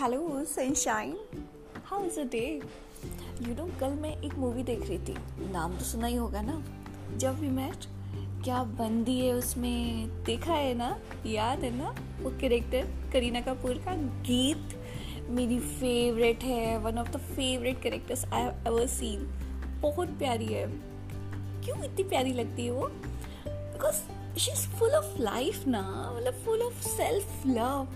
Hello sunshine how is a day you know कल मैं एक मूवी देख रही थी। नाम तो सुना ही होगा ना? जब वी मैट क्या बंदी है उसमें? देखा है ना? याद है ना? वो कैरेक्टर करीना कपूर का गीत। मेरी फेवरेट है one of the favourite characters I ever seen बहुत प्यारी है। क्यों इतनी प्यारी लगती है वो? Because she is full of life ना। मतलब फुल ऑफ़ सेल्फ लव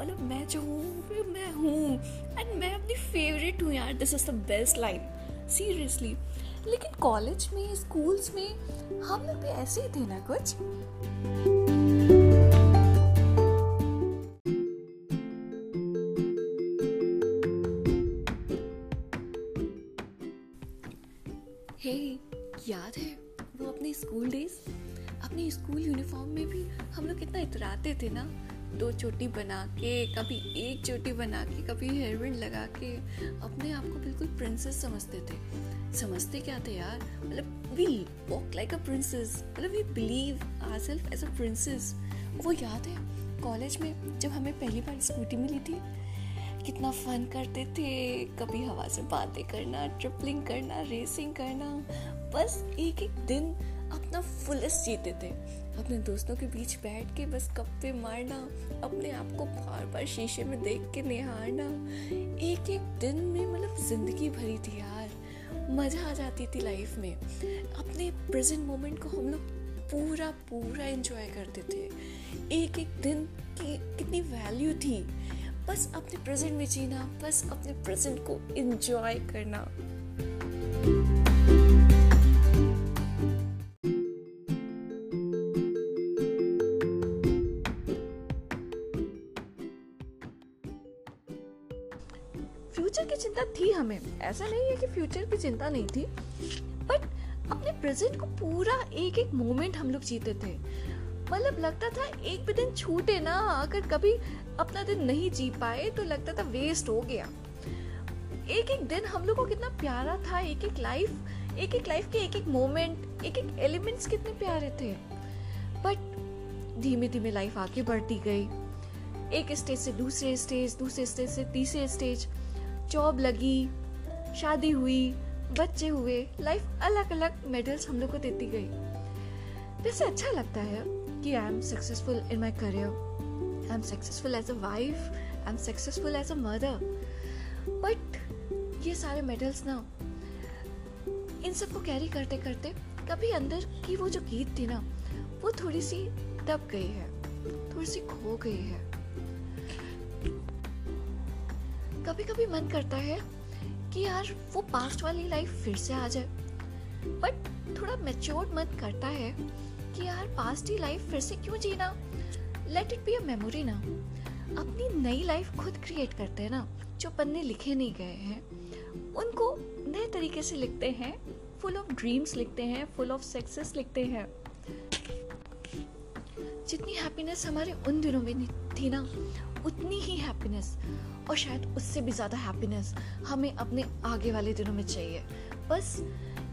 मतलब मैं जो हूँ मैं हूँ। एंड मैं अपनी फेवरेट हूँ यार। This is the best line seriously लेकिन कॉलेज में स्कूल्स में हम लोग भी ऐसे ही थे ना कुछ? हे याद है वो अपने स्कूल डेज़ अपने स्कूल यूनिफॉर्म में भी हम लोग कितना इतराते थे ना? दो चोटी बना के, कभी एक चोटी बना के, कभी हेयरबैंड लगा के अपने आप को बिल्कुल प्रिंसेस समझते थे। समझते क्या थे यार? मतलब we walk like a princess मतलब we believe our self as a princess वो याद है कॉलेज में जब हमें पहली बार स्कूटी मिली थी, कितना फन करते थे। कभी हवा से बातें करना ट्रिपलिंग करना रेसिंग करना। बस एक एक दिन अपना फुलेस्ट जीते थे। अपने दोस्तों के बीच बैठ के बस कप्पे मारना, अपने आप को बार बार शीशे में देख के निहारना। एक एक दिन में मतलब ज़िंदगी भरी थी यार। मज़ा आ जाती थी लाइफ में। अपने प्रेजेंट मोमेंट को हम लोग पूरा पूरा एंजॉय करते थे। एक एक दिन की कितनी वैल्यू थी। बस अपने प्रेजेंट में जीना, बस अपने प्रेजेंट को एंजॉय करना। थी ऐसा नहीं है कि फ्यूचर की चिंता नहीं थी बट अपने प्रेजेंट को पूरा एक एक मोमेंट हम लोग जीते थे। मतलब लगता था एक भी दिन छूटे ना, अगर कभी अपना दिन नहीं जी पाए तो लगता था वेस्ट हो गया। एक एक दिन हम लोग को कितना प्यारा था एक एक लाइफ एक एक लाइफ के एक एक मोमेंट एक एक एलिमेंट्स कितने प्यारे थे। बट धीमे धीमे लाइफ आगे बढ़ती गई। एक स्टेज से दूसरे स्टेज दूसरे स्टेज से तीसरे स्टेज जॉब लगी शादी हुई, बच्चे हुए लाइफ अलग अलग मेडल्स हम लोग को देती गई। वैसे अच्छा लगता है कि I am successful in my career I am successful as a wife I am successful as a mother but ये सारे मेडल्स ना, इन सबको कैरी करते करते कभी अंदर की वो जो गीत थी ना, वो थोड़ी सी दब गई है थोड़ी सी खो गई है। कभी कभी मन करता है कि यार, वो पास्ट वाली लाइफ फिर से आ जाए। बट थोड़ा मेच्योर्ड मन करता है कि यार पास्ट ही लाइफ फिर से क्यों जीना? Let it be a memory ना। अपनी नई लाइफ खुद क्रिएट करते हैं ना, जो पन्ने लिखे नहीं गए हैं। उनको नए तरीके से लिखते हैं फुल ऑफ़ ड्रीम्स लिखते हैं फुल ऑफ़ सक्सेस लिखते हैं। जितनी हैप्पीनेस हमारे उन दिनों में थी ना उतनी ही हैप्पीनेस और शायद उससे भी ज़्यादा हैप्पीनेस हमें अपने आगे वाले दिनों में चाहिए। बस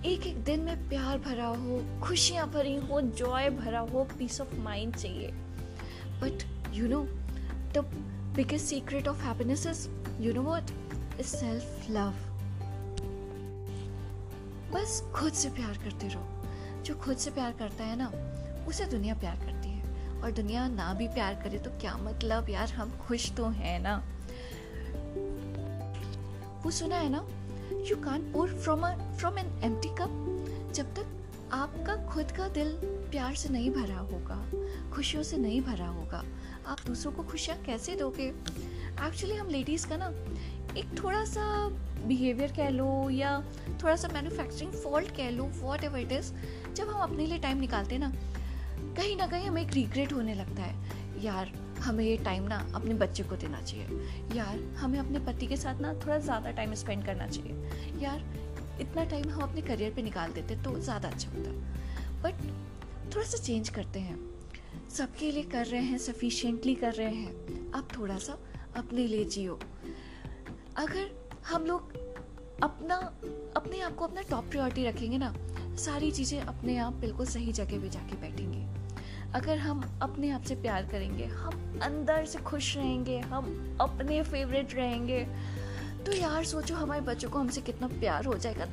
एक एक दिन में प्यार भरा हो, खुशियाँ भरी हो जॉय भरा हो पीस ऑफ़ माइंड चाहिए। But you know the biggest secret of happiness is you know what is self love बस खुद से प्यार करते रहो। जो खुद से प्यार करता है ना, उसे दुनिया प्यार करती और दुनिया ना भी प्यार करे तो क्या मतलब? यार, हम खुश तो हैं ना। वो सुना है ना? You can pour from from an empty cup जब तक आपका खुद का दिल प्यार से नहीं भरा होगा, खुशियों से नहीं भरा होगा, आप दूसरों को खुशियाँ कैसे दोगे? एक्चुअली हम लेडीज़ का ना एक थोड़ा सा बिहेवियर कह लो या थोड़ा सा मैन्युफैक्चरिंग फॉल्ट कह लो वॉट एवर इट इज़ जब हम अपने लिए टाइम निकालते हैं ना कहीं ना कहीं हमें एक रिग्रेट होने लगता है। यार, हमें ये टाइम ना अपने बच्चे को देना चाहिए। यार, हमें अपने पति के साथ ना थोड़ा ज़्यादा टाइम स्पेंड करना चाहिए। यार, इतना टाइम हम अपने करियर पे निकाल देते तो ज़्यादा अच्छा होता। बट थोड़ा सा चेंज करते हैं। सबके लिए कर रहे हैं सफिशेंटली कर रहे हैं। अब थोड़ा सा अपने लिए जियो। अगर हम लोग अपना, अपने आप को अपना टॉप प्रायोरिटी रखेंगे ना, सारी चीज़ें अपने आप बिल्कुल सही जगह पे जाके बैठेंगे। अगर हम अपने आप से प्यार करेंगे, हम अंदर से खुश रहेंगे, हम अपने फेवरेट रहेंगे तो यार सोचो हमारे बच्चों को हमसे कितना प्यार हो जाएगा।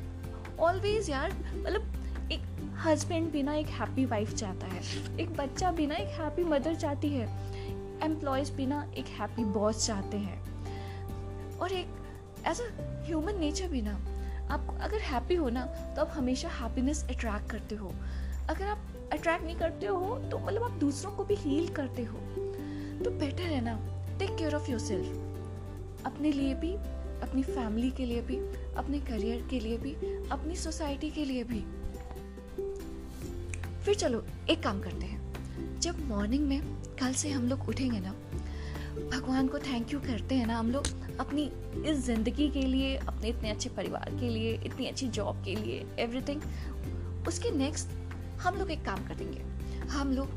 ऑलवेज यार मतलब एक हस्बैंड भी ना एक हैप्पी वाइफ चाहता है, एक बच्चा भी ना एक हैप्पी मदर चाहती है एम्प्लॉयज़ भी ना एक हैप्पी बॉस चाहते हैं। और एक एज अ ह्यूमन नेचर भी ना, आप अगर हैप्पी हो ना तो आप हमेशा हैप्पीनेस अट्रैक्ट करते हो। अगर आप अट्रैक्ट नहीं करते हो तो मतलब आप दूसरों को भी हील करते हो। तो बेटर है ना take care of yourself अपने लिए भी, अपनी फैमिली के लिए भी, अपने करियर के लिए भी, अपनी सोसाइटी के लिए भी। फिर चलो, एक काम करते हैं। जब मॉर्निंग में कल से हम लोग उठेंगे ना, भगवान को थैंक यू करते हैं ना, हम लोग अपनी इस ज़िंदगी के लिए, अपने इतने अच्छे परिवार के लिए, इतनी अच्छी जॉब के लिए एवरीथिंग उसके नेक्स्ट हम लोग एक काम करेंगे। हम लोग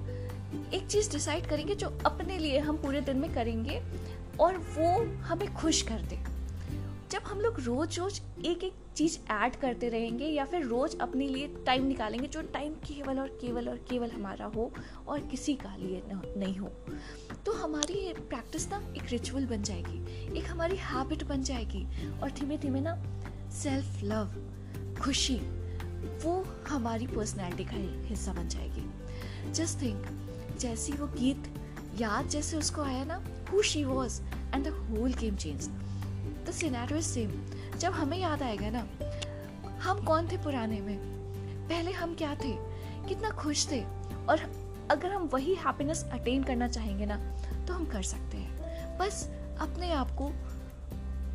एक चीज़ डिसाइड करेंगे जो अपने लिए हम पूरे दिन में करेंगे और वो हमें खुश कर दे जब हम लोग रोज रोज एक एक चीज़ ऐड करते रहेंगे या फिर रोज अपने लिए टाइम निकालेंगे जो टाइम केवल और केवल और केवल हमारा हो और किसी का लिए नहीं हो तो हमारी प्रैक्टिस ना एक रिचुअल बन जाएगी, एक हमारी हैबिट बन जाएगी और धीमे धीमे ना सेल्फ लव खुशी वो हमारी पर्सनैलिटी का हिस्सा बन जाएगी। जस्ट थिंक जैसी वो गीत याद जैसे उसको आया ना who she was and the whole game change the scenario same जब हमें याद आएगा ना, हम कौन थे पुराने में? पहले हम क्या थे? कितना खुश थे? और अगर हम वही हैप्पीनेस अटेन करना चाहेंगे ना तो हम कर सकते हैं। बस अपने आप को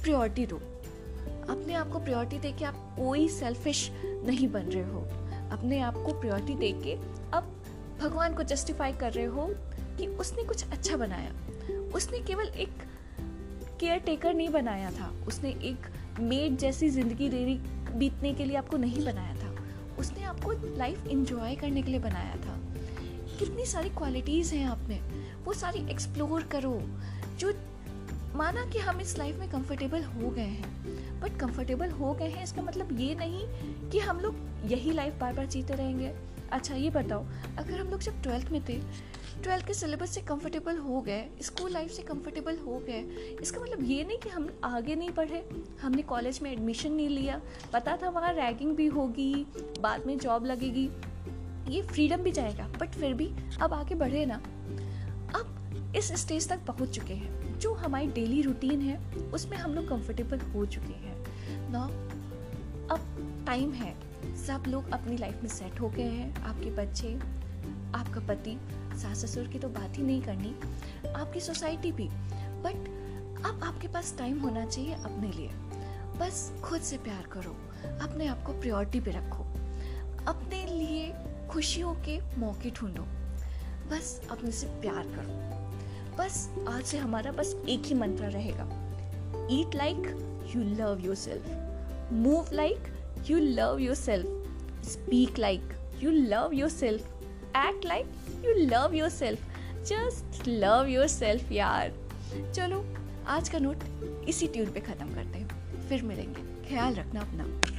प्रियोरिटी दो। अपने आप को प्रियोरिटी दे के आप कोई सेल्फिश नहीं बन रहे हो। अपने आप को प्रियोरिटी दे के अब भगवान को जस्टिफाई कर रहे हो कि उसने कुछ अच्छा बनाया। उसने केवल एक केयर टेकर नहीं बनाया था। उसने एक मेड जैसी ज़िंदगी देरी बीतने के लिए आपको नहीं बनाया था। उसने आपको लाइफ इंजॉय करने के लिए बनाया था। कितनी सारी क्वालिटीज़ हैं आप में वो सारी एक्सप्लोर करो। जो माना कि हम इस लाइफ में कंफर्टेबल हो गए हैं। बट कंफर्टेबल हो गए हैं, इसका मतलब ये नहीं कि हम लोग यही लाइफ बार बार जीते रहेंगे। अच्छा ये बताओ, अगर हम लोग जब ट्वेल्थ में थे ट्वेल्थ के सिलेबस से कंफर्टेबल हो गए स्कूल लाइफ से कंफर्टेबल हो गए, इसका मतलब ये नहीं कि हम आगे नहीं पढ़े हमने कॉलेज में एडमिशन नहीं लिया, पता था वहाँ रैगिंग भी होगी, बाद में जॉब लगेगी, ये फ्रीडम भी जाएगा बट फिर भी अब आगे बढ़े ना। अब इस स्टेज तक पहुँच चुके हैं, जो हमारी डेली रूटीन है, उसमें हम लोग कंफर्टेबल हो चुके हैं। ना, अब टाइम है। सब लोग अपनी लाइफ में सेट हो गए हैं। आपके बच्चे, आपका पति, सास ससुर की तो बात ही नहीं करनी। आपकी सोसाइटी भी। बट अब आपके पास टाइम होना चाहिए अपने लिए। बस खुद से प्यार करो। अपने आप को प्रायोरिटी पे रखो। अपने लिए खुशियों के मौके ढूंढो। बस अपने से प्यार करो। बस आज से हमारा बस एक ही मंत्र रहेगा। Eat like you love yourself move like you love yourself speak like you love yourself act like you love yourself just love yourself यार चलो, आज का नोट इसी ट्यून पे ख़त्म करते हैं। फिर मिलेंगे। ख्याल रखना अपना।